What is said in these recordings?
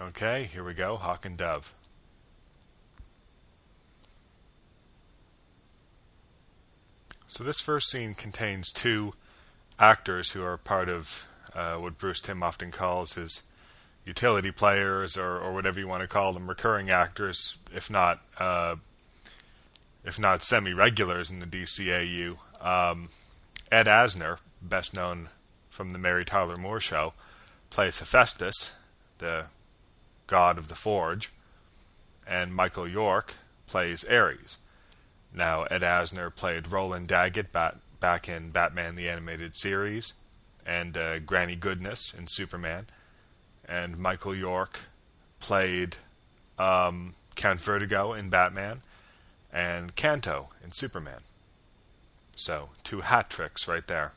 Okay, here we go Hawk and Dove. So, this first scene contains two actors who are part of uh, what Bruce Timm often calls his utility players, or, or whatever you want to call them, recurring actors, if not uh, if not semi regulars in the DCAU. Um, Ed Asner, best known from the Mary Tyler Moore Show, plays Hephaestus, the god of the forge, and Michael York plays Ares. Now, Ed Asner played Roland Daggett bat- back in Batman the Animated Series, and uh, Granny Goodness in Superman, and Michael York played um, Count Vertigo in Batman, and Kanto in Superman. So, two hat tricks right there.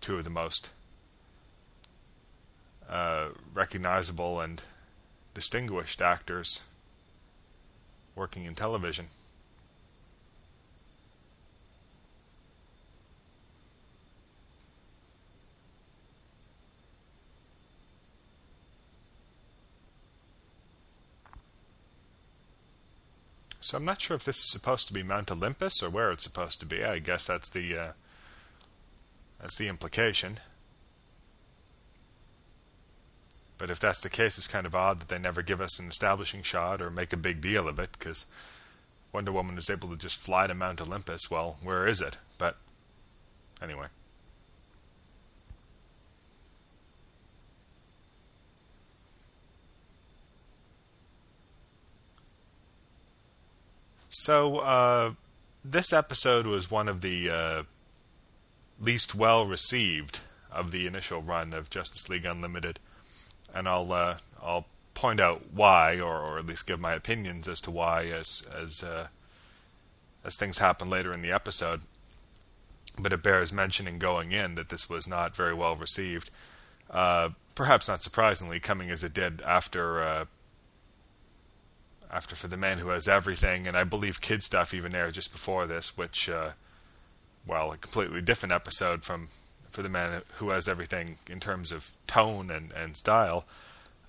Two of the most uh, recognizable and distinguished actors working in television. So I'm not sure if this is supposed to be Mount Olympus or where it's supposed to be. I guess that's the uh, that's the implication. But if that's the case, it's kind of odd that they never give us an establishing shot or make a big deal of it, because Wonder Woman is able to just fly to Mount Olympus. Well, where is it? But anyway. So, uh, this episode was one of the uh, least well received of the initial run of Justice League Unlimited, and I'll uh, I'll point out why, or, or at least give my opinions as to why, as as uh, as things happen later in the episode. But it bears mentioning going in that this was not very well received. Uh, perhaps not surprisingly, coming as it did after uh, after For the Man Who Has Everything, and I believe Kid Stuff even aired just before this, which, uh, well, a completely different episode from For the Man Who Has Everything in terms of tone and, and style.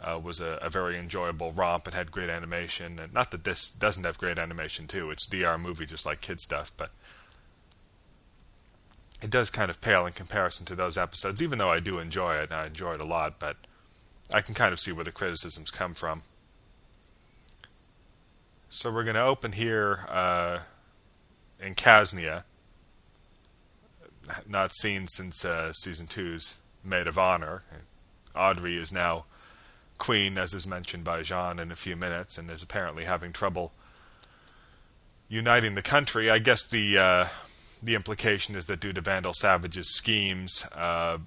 Uh, was a, a, very enjoyable romp and had great animation. And not that this doesn't have great animation too; it's DR movie just like kid stuff, but it does kind of pale in comparison to those episodes. Even though I do enjoy it, I enjoy it a lot, but I can kind of see where the criticisms come from. So we're going to open here uh, in Kasnia, not seen since uh, season two's Maid of Honor. Audrey is now queen, as is mentioned by J'onn in a few minutes, and is apparently having trouble uniting the country. I guess the uh, the implication is that due to Vandal Savage's schemes, uh,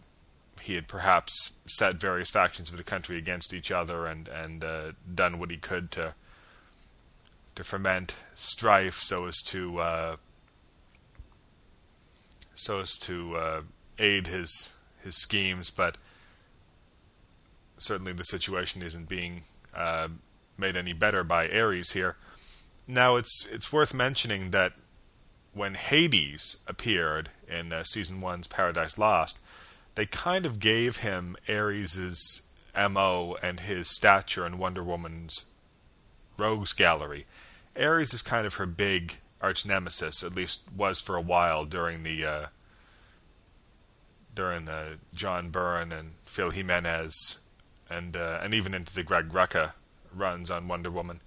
he had perhaps set various factions of the country against each other and and uh, done what he could to to ferment strife so as to uh, so as to uh, aid his his schemes, but certainly the situation isn't being uh, made any better by Ares here. Now it's it's worth mentioning that when Hades appeared in uh, season one's Paradise Lost, they kind of gave him Ares's mo and his stature in Wonder Woman's rogues gallery. Ares is kind of her big arch nemesis, at least was for a while during the uh, during the John Byrne and Phil Jimenez and uh, and even into the Greg Rucka runs on Wonder Woman.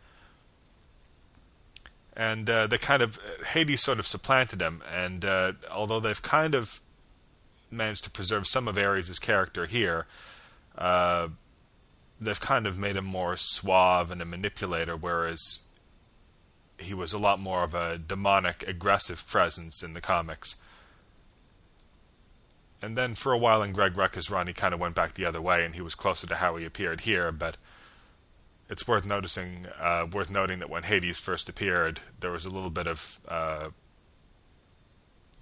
And uh, they kind of Hades sort of supplanted him, and uh, although they've kind of managed to preserve some of Ares' character here, uh, they've kind of made him more suave and a manipulator, whereas he was a lot more of a demonic, aggressive presence in the comics. And then for a while in Greg Rucka's run, he kind of went back the other way, and he was closer to how he appeared here. But it's worth noticing, uh, worth noting that when Hades first appeared, there was a little bit of uh,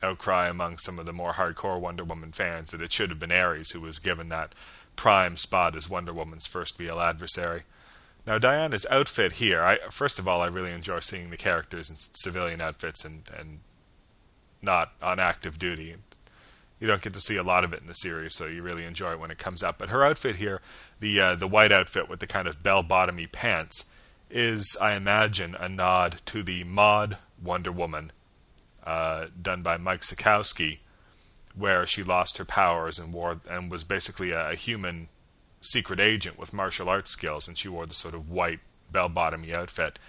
outcry among some of the more hardcore Wonder Woman fans that it should have been Ares who was given that prime spot as Wonder Woman's first real adversary. Now Diana's outfit here, I first of all I really enjoy seeing the characters in civilian outfits and and not on active duty. you don't get to see a lot of it in the series, so you really enjoy it when it comes up. But her outfit here, the uh, the white outfit with the kind of bell bottomy pants, is I imagine a nod to the mod Wonder Woman uh, done by Mike Sekowsky, where she lost her powers and wore and was basically a, a human secret agent with martial arts skills, and she wore the sort of white bell bottomy outfit.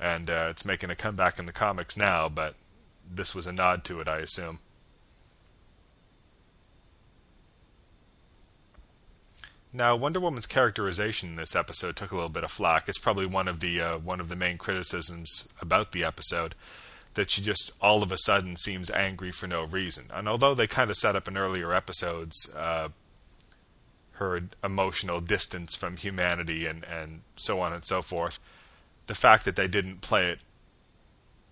And uh, it's making a comeback in the comics now, but this was a nod to it, I assume. Now, Wonder Woman's characterization in this episode took a little bit of flack. It's probably one of the uh, one of the main criticisms about the episode that she just all of a sudden seems angry for no reason. And although they kind of set up in earlier episodes uh, her emotional distance from humanity and and so on and so forth, the fact that they didn't play it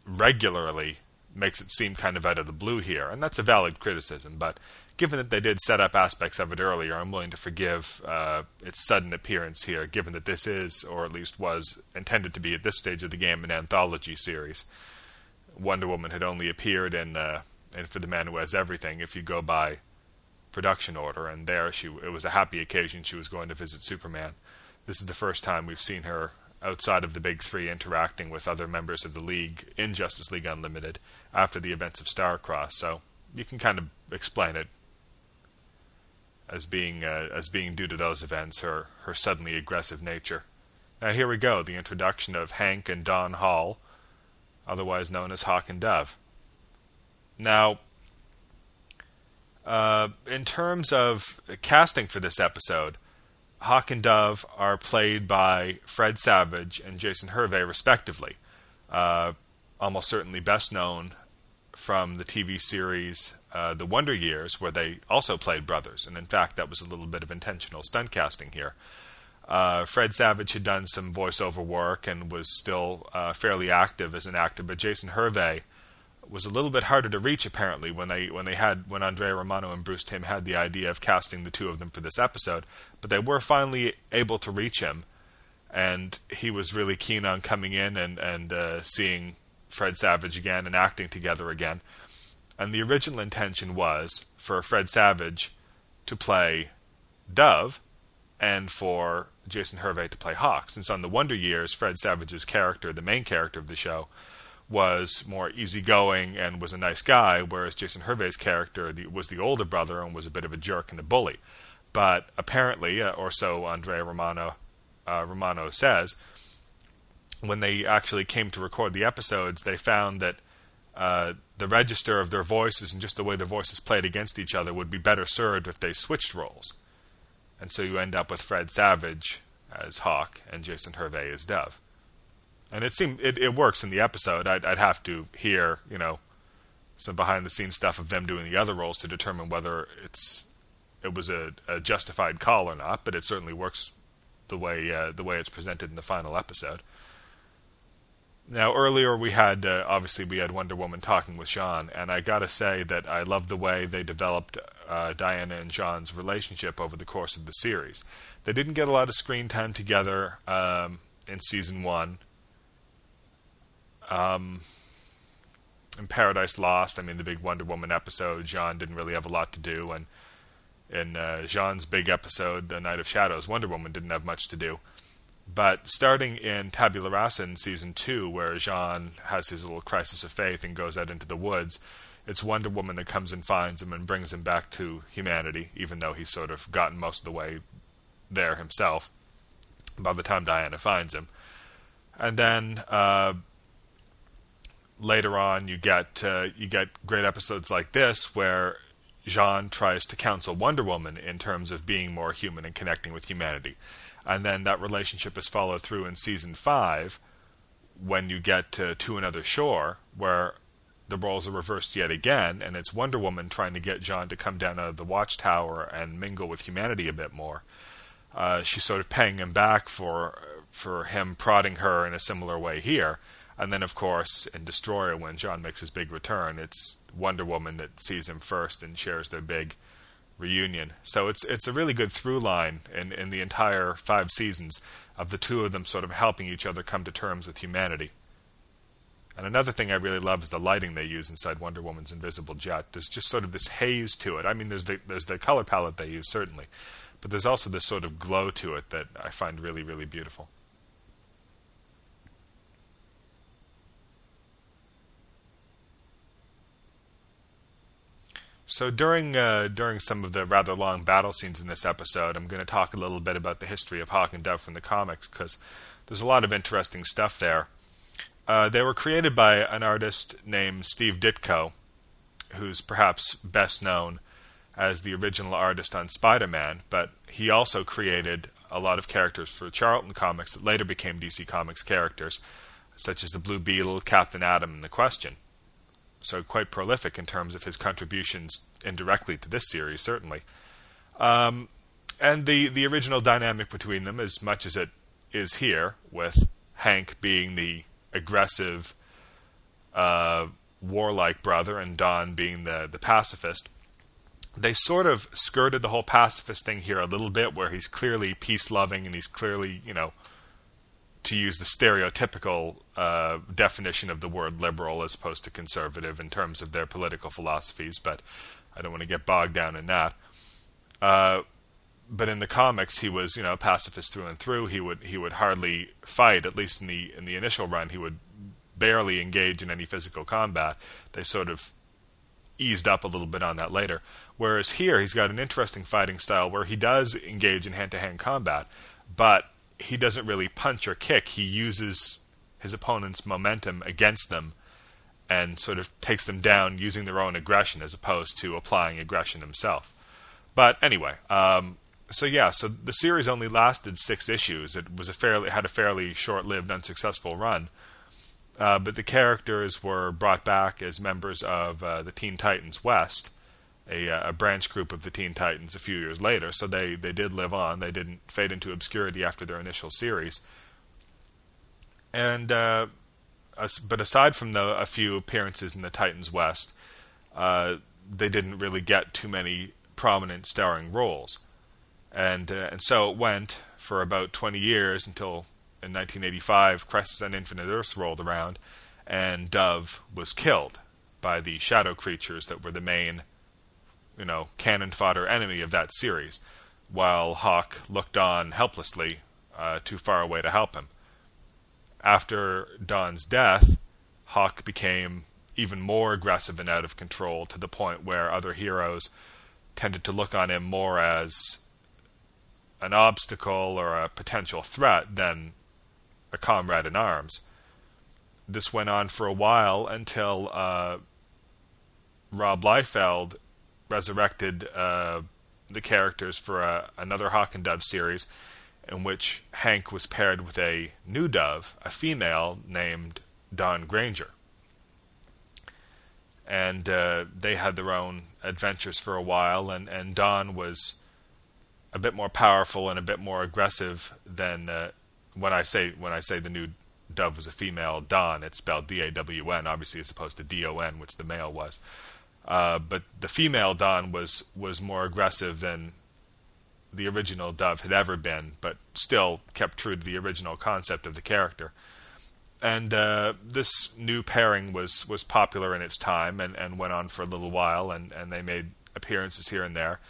regularly makes it seem kind of out of the blue here, and that's a valid criticism. But given that they did set up aspects of it earlier, I'm willing to forgive uh, its sudden appearance here, given that this is, or at least was, intended to be at this stage of the game, an anthology series. Wonder Woman had only appeared in, uh, in For the Man Who Has Everything, if you go by production order, and there she it was a happy occasion. She was going to visit Superman. This is the first time we've seen her outside of the big three interacting with other members of the league in Justice League Unlimited after the events of Starcross. So you can kind of explain it as being uh, as being due to those events, her her suddenly aggressive nature. Now here we go, the introduction of Hank and Don Hall, otherwise known as Hawk and Dove. Now, uh, in terms of casting for this episode, Hawk and Dove are played by Fred Savage and Jason Hervey, respectively. Uh, almost certainly best known from the TV series uh, The Wonder Years, where they also played brothers. And in fact, that was a little bit of intentional stunt casting here. Uh, Fred Savage had done some voiceover work and was still uh, fairly active as an actor, but Jason Hervey was a little bit harder to reach apparently when they when they had when Andrea Romano and Bruce Timm had the idea of casting the two of them for this episode, but they were finally able to reach him, and he was really keen on coming in and and uh, seeing Fred Savage again and acting together again. And the original intention was for Fred Savage to play Dove and for Jason Hervey to play Hawk. Since on the Wonder Years, Fred Savage's character, the main character of the show, was more easygoing and was a nice guy, whereas Jason Hervey's character was the older brother and was a bit of a jerk and a bully. But apparently, uh, or so Andrea Romano uh, Romano says, when they actually came to record the episodes, they found that uh, the register of their voices and just the way their voices played against each other would be better served if they switched roles. And so you end up with Fred Savage as Hawk and Jason Hervey as Dove. And it seemed it, it works in the episode. I'd, I'd have to hear, you know, some behind the scenes stuff of them doing the other roles to determine whether it's it was a, a justified call or not. But it certainly works the way uh, the way it's presented in the final episode. Now, earlier we had uh, obviously we had Wonder Woman talking with J'onn, and I gotta say that I love the way they developed uh, Diana and J'onn's relationship over the course of the series. They didn't get a lot of screen time together um, in season one. Um, in Paradise Lost, I mean the big Wonder Woman episode, J'onn didn't really have a lot to do, and in uh, J'onn's big episode, The Night of Shadows, Wonder Woman didn't have much to do. But starting in Tabula Rasa in season two, where J'onn has his little crisis of faith and goes out into the woods, it's Wonder Woman that comes and finds him and brings him back to humanity, even though he's sort of gotten most of the way there himself by the time Diana finds him. And then uh, later on, you get uh, you get great episodes like this where J'onn tries to counsel Wonder Woman in terms of being more human and connecting with humanity and then that relationship is followed through in season five when you get to To Another Shore, where the roles are reversed yet again, and it's Wonder Woman trying to get J'onn to come down out of the watchtower and mingle with humanity a bit more. Uh, she's sort of paying him back for for him prodding her in a similar way here. And then, of course, in Destroyer, when J'onn makes his big return, it's Wonder Woman that sees him first and shares their big reunion. So it's it's a really good through line in, in the entire five seasons of the two of them sort of helping each other come to terms with humanity. And another thing I really love is the lighting they use inside Wonder Woman's invisible jet. There's just sort of this haze to it. I mean, there's the there's the color palette they use certainly, but there's also this sort of glow to it that I find really really beautiful. So during uh, during some of the rather long battle scenes in this episode, I'm going to talk a little bit about the history of Hawk and Dove from the comics because there's a lot of interesting stuff there. Uh, they were created by an artist named Steve Ditko, who's perhaps best known as the original artist on Spider-Man, but he also created a lot of characters for Charlton Comics that later became DC Comics characters, such as the Blue Beetle, Captain Atom, and the Question so quite prolific in terms of his contributions indirectly to this series, certainly. Um, and the the original dynamic between them, as much as it is here, with Hank being the aggressive, uh, warlike brother, and Don being the the pacifist. They sort of skirted the whole pacifist thing here a little bit, where he's clearly peace loving and he's clearly, you know, to use the stereotypical uh, definition of the word liberal as opposed to conservative in terms of their political philosophies, but I don't want to get bogged down in that. Uh, but in the comics, he was you know a pacifist through and through. He would he would hardly fight, at least in the in the initial run. He would barely engage in any physical combat. They sort of eased up a little bit on that later. Whereas here, he's got an interesting fighting style where he does engage in hand to hand combat, but he doesn't really punch or kick. He uses his opponent's momentum against them and sort of takes them down using their own aggression as opposed to applying aggression himself. But anyway, um, so yeah, so the series only lasted six issues. It was a fairly had a fairly short-lived, unsuccessful run. Uh, but the characters were brought back as members of uh, the Teen Titans West, a, uh, a, branch group of the Teen Titans a few years later. So they, they did live on. They didn't fade into obscurity after their initial series. And uh, but aside from the, a few appearances in the Titans West, uh, they didn't really get too many prominent starring roles. And uh, and so it went for about 20 years until in 1985, Crisis on Infinite Earths rolled around, and Dove was killed by the shadow creatures that were the main you know, cannon fodder enemy of that series, while Hawk looked on helplessly, uh, too far away to help him. After Don's death, Hawk became even more aggressive and out of control to the point where other heroes tended to look on him more as an obstacle or a potential threat than a comrade in arms. This went on for a while until uh, Rob Liefeld resurrected uh, the characters for a, another Hawk and Dove series, in which Hank was paired with a new Dove, a female named Dawn Granger. And uh, they had their own adventures for a while, and, and Dawn was a bit more powerful and a bit more aggressive than uh, when I say when I say the new Dove was a female. Dawn, it's spelled D A W N, obviously as opposed to D O N, which the male was. Uh, but the female Dawn was was more aggressive than the original Dove had ever been, but still kept true to the original concept of the character. And uh, this new pairing was, was popular in its time and, and went on for a little while, and, and they made appearances here and there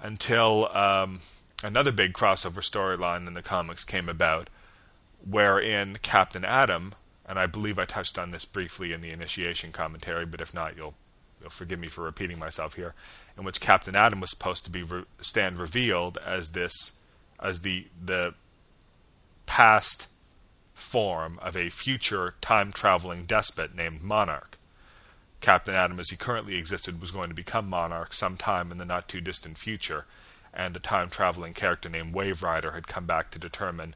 until um, another big crossover storyline in the comics came about, wherein Captain Atom, and I believe I touched on this briefly in the initiation commentary, but if not, you'll forgive me for repeating myself here, in which Captain Atom was supposed to be re- stand revealed as this as the the past form of a future time traveling despot named Monarch. Captain Atom, as he currently existed, was going to become Monarch sometime in the not too distant future, and a time traveling character named Waverider had come back to determine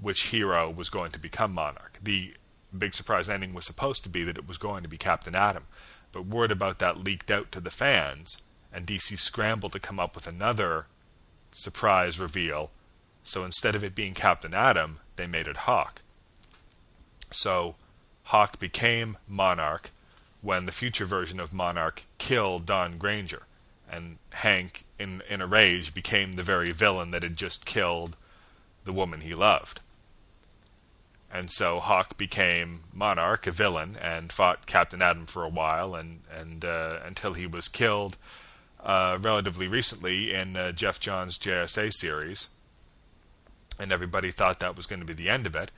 which hero was going to become Monarch. The big surprise ending was supposed to be that it was going to be Captain Atom, but word about that leaked out to the fans, and DC scrambled to come up with another surprise reveal. So instead of it being Captain Atom, they made it Hawk. So Hawk became Monarch when the future version of Monarch killed Dawn Granger, and Hank, in in a rage, became the very villain that had just killed the woman he loved. And so Hawk became Monarch, a villain, and fought Captain Atom for a while, and and uh, until he was killed uh, relatively recently in uh, Geoff Johns' JSA series, and everybody thought that was going to be the end of it.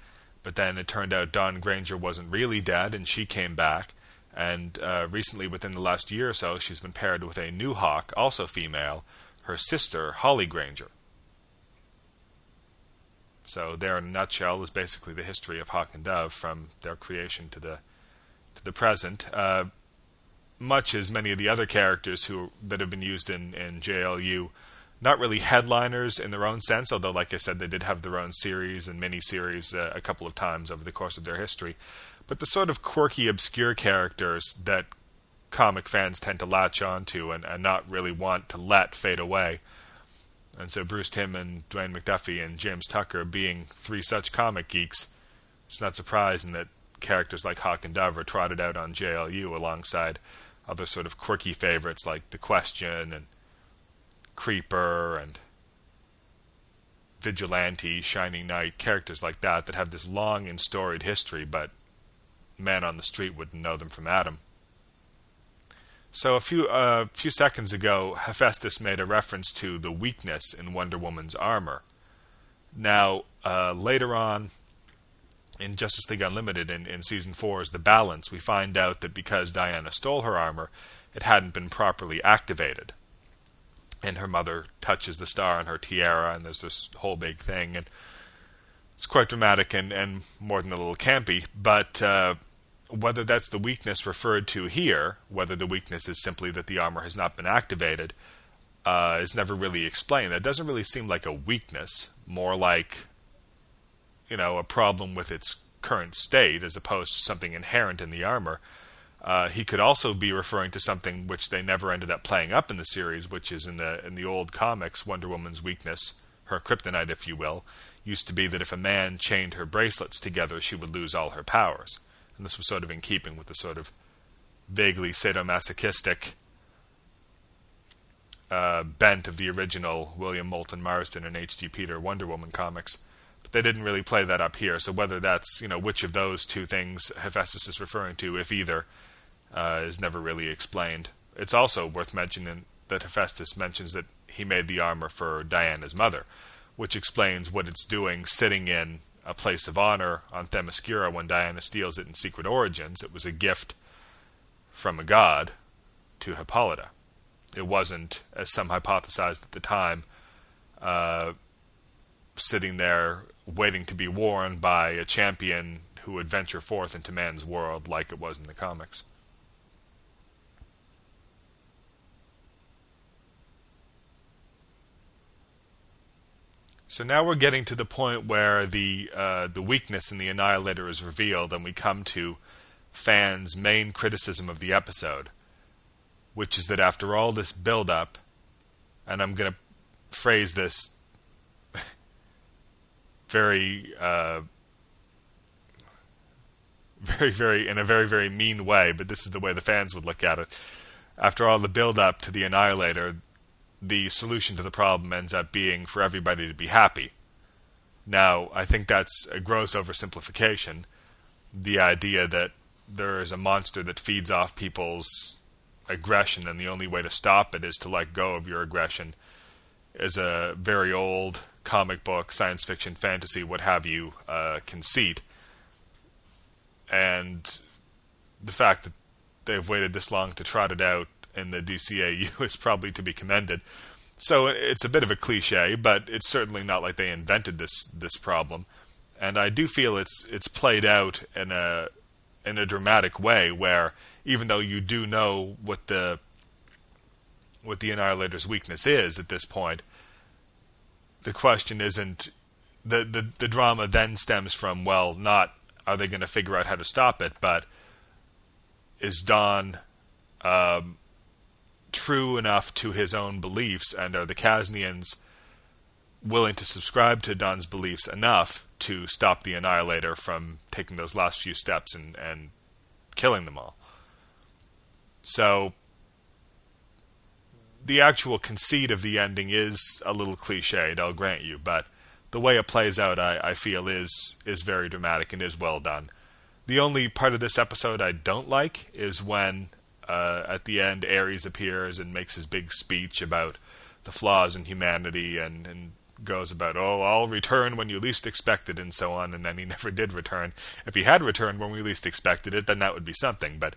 But then it turned out Dawn Granger wasn't really dead, and she came back. And uh, recently, within the last year or so, she's been paired with a new Hawk, also female, her sister Holly Granger. So there, in a nutshell, is basically the history of Hawk and Dove from their creation to the to the present. Uh, much as many of the other characters who that have been used in in JLU, not really headliners in their own sense. Although, like I said, they did have their own series and mini series uh, a couple of times over the course of their history. But the sort of quirky, obscure characters that comic fans tend to latch onto and, and not really want to let fade away and so Bruce Timm and Dwayne McDuffie and James Tucker being three such comic geeks, it's not surprising that characters like Hawk and Dove are trotted out on JLU alongside other sort of quirky favorites like The Question and Creeper and Vigilante, Shining Knight, characters like that that have this long and storied history, but man on the street wouldn't know them from Adam. So a few uh, few seconds ago, Hephaestus made a reference to the weakness in Wonder Woman's armor. Now, uh, later on in Justice League Unlimited in, in season four is the balance. We find out that because Diana stole her armor, it hadn't been properly activated. And her mother touches the star on her tiara, and there's this whole big thing, and it's quite dramatic and, and more than a little campy. But uh, whether that's the weakness referred to here, whether the weakness is simply that the armor has not been activated, uh, is never really explained. That doesn't really seem like a weakness, more like, you know, a problem with its current state as opposed to something inherent in the armor. Uh, he could also be referring to something which they never ended up playing up in the series, which is in the in the old comics. Wonder Woman's weakness, her kryptonite, if you will, used to be that if a man chained her bracelets together, she would lose all her powers and this was sort of in keeping with the sort of vaguely sadomasochistic uh, bent of the original William Moulton Marston and H.G. Peter Wonder Woman comics. But they didn't really play that up here, so whether that's, you know, which of those two things Hephaestus is referring to, if either, uh, is never really explained. It's also worth mentioning that Hephaestus mentions that he made the armor for Diana's mother, which explains what it's doing sitting in a place of honor on Themyscira when Diana steals it in Secret Origins. It was a gift from a god to Hippolyta. It wasn't, as some hypothesized at the time, uh, sitting there waiting to be worn by a champion who would venture forth into man's world like it was in the comics. So now we're getting to the point where the uh, the weakness in the Annihilator is revealed, and we come to fans' main criticism of the episode, which is that after all this build-up, and I'm going to phrase this very, uh, very, very in a very, very mean way, but this is the way the fans would look at it. After all the build-up to the Annihilator, the solution to the problem ends up being for everybody to be happy. Now, I think that's a gross oversimplification. The idea that there is a monster that feeds off people's aggression, and the only way to stop it is to let go of your aggression is a very old comic book, science fiction, fantasy, what have you, uh, conceit. And the fact that they've waited this long to trot it out in the DCAU is probably to be commended. So it's a bit of a cliche, but it's certainly not like they invented this this problem. And I do feel it's it's played out in a in a dramatic way where even though you do know what the what the annihilator's weakness is at this point, the question isn't the the, the drama then stems from well not are they going to figure out how to stop it, but is Don um, true enough to his own beliefs, and are the Kasnians willing to subscribe to Don's beliefs enough to stop the Annihilator from taking those last few steps and, and killing them all? So, the actual conceit of the ending is a little cliched, I'll grant you, but the way it plays out, I, I feel is is very dramatic and is well done. The only part of this episode I don't like is when uh, at the end Ares appears and makes his big speech about the flaws in humanity and, and goes about, oh, I'll return when you least expect it, and so on, and then he never did return. If he had returned when we least expected it, then that would be something. But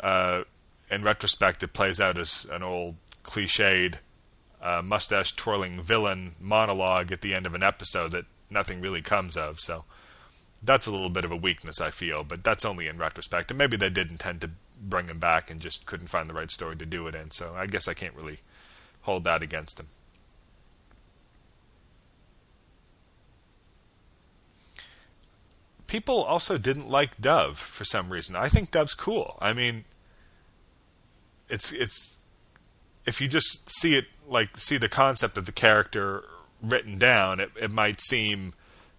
uh, in retrospect, it plays out as an old cliched uh, mustache twirling villain monologue at the end of an episode that nothing really comes of. So that's a little bit of a weakness, I feel, but that's only in retrospect. And maybe they did intend to bring him back and just couldn't find the right story to do it in. So I guess I can't really hold that against him. People also didn't like Dove for some reason. I think Dove's cool. I mean, it's it's if you just see it like see the concept of the character written down, it, it might seem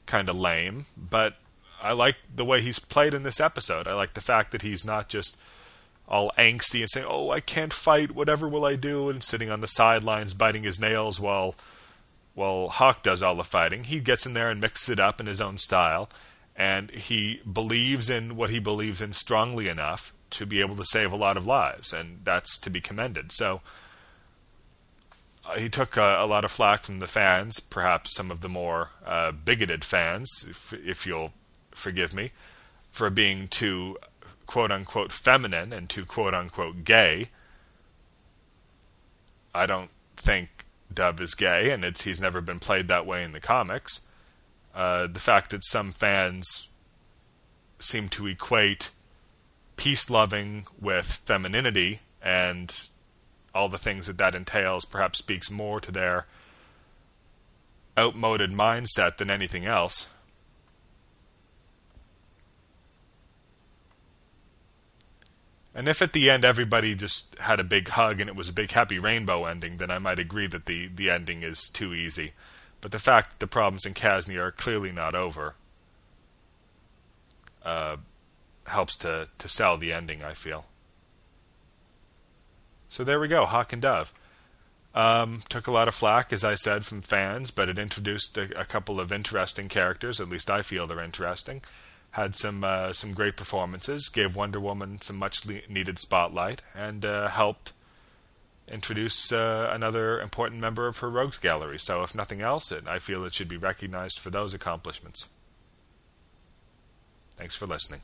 kind of lame, but I like the way he's played in this episode. I like the fact that he's not just all angsty and saying, "Oh, I can't fight. Whatever will I do?" and sitting on the sidelines biting his nails while while Hawk does all the fighting. He gets in there and mixes it up in his own style, and he believes in what he believes in strongly enough to be able to save a lot of lives, and that's to be commended. So uh, he took uh, a lot of flack from the fans, perhaps some of the more uh, bigoted fans, if, if you'll forgive me, for being too quote unquote feminine and too quote unquote gay. I don't think Dove is gay, and it's he's never been played that way in the comics. Uh, the fact that some fans seem to equate peace loving with femininity and all the things that that entails perhaps speaks more to their outmoded mindset than anything else. And if at the end everybody just had a big hug and it was a big happy rainbow ending, then I might agree that the, the ending is too easy. But the fact that the problems in Kasnia are clearly not over uh, helps to, to sell the ending, I feel. So there we go, Hawk and Dove. Um, took a lot of flack, as I said, from fans, but it introduced a, a couple of interesting characters. At least I feel they're interesting had some uh, some great performances, gave Wonder Woman some much needed spotlight, and uh, helped introduce uh, another important member of her rogues gallery. So, if nothing else, it, I feel it should be recognized for those accomplishments. Thanks for listening.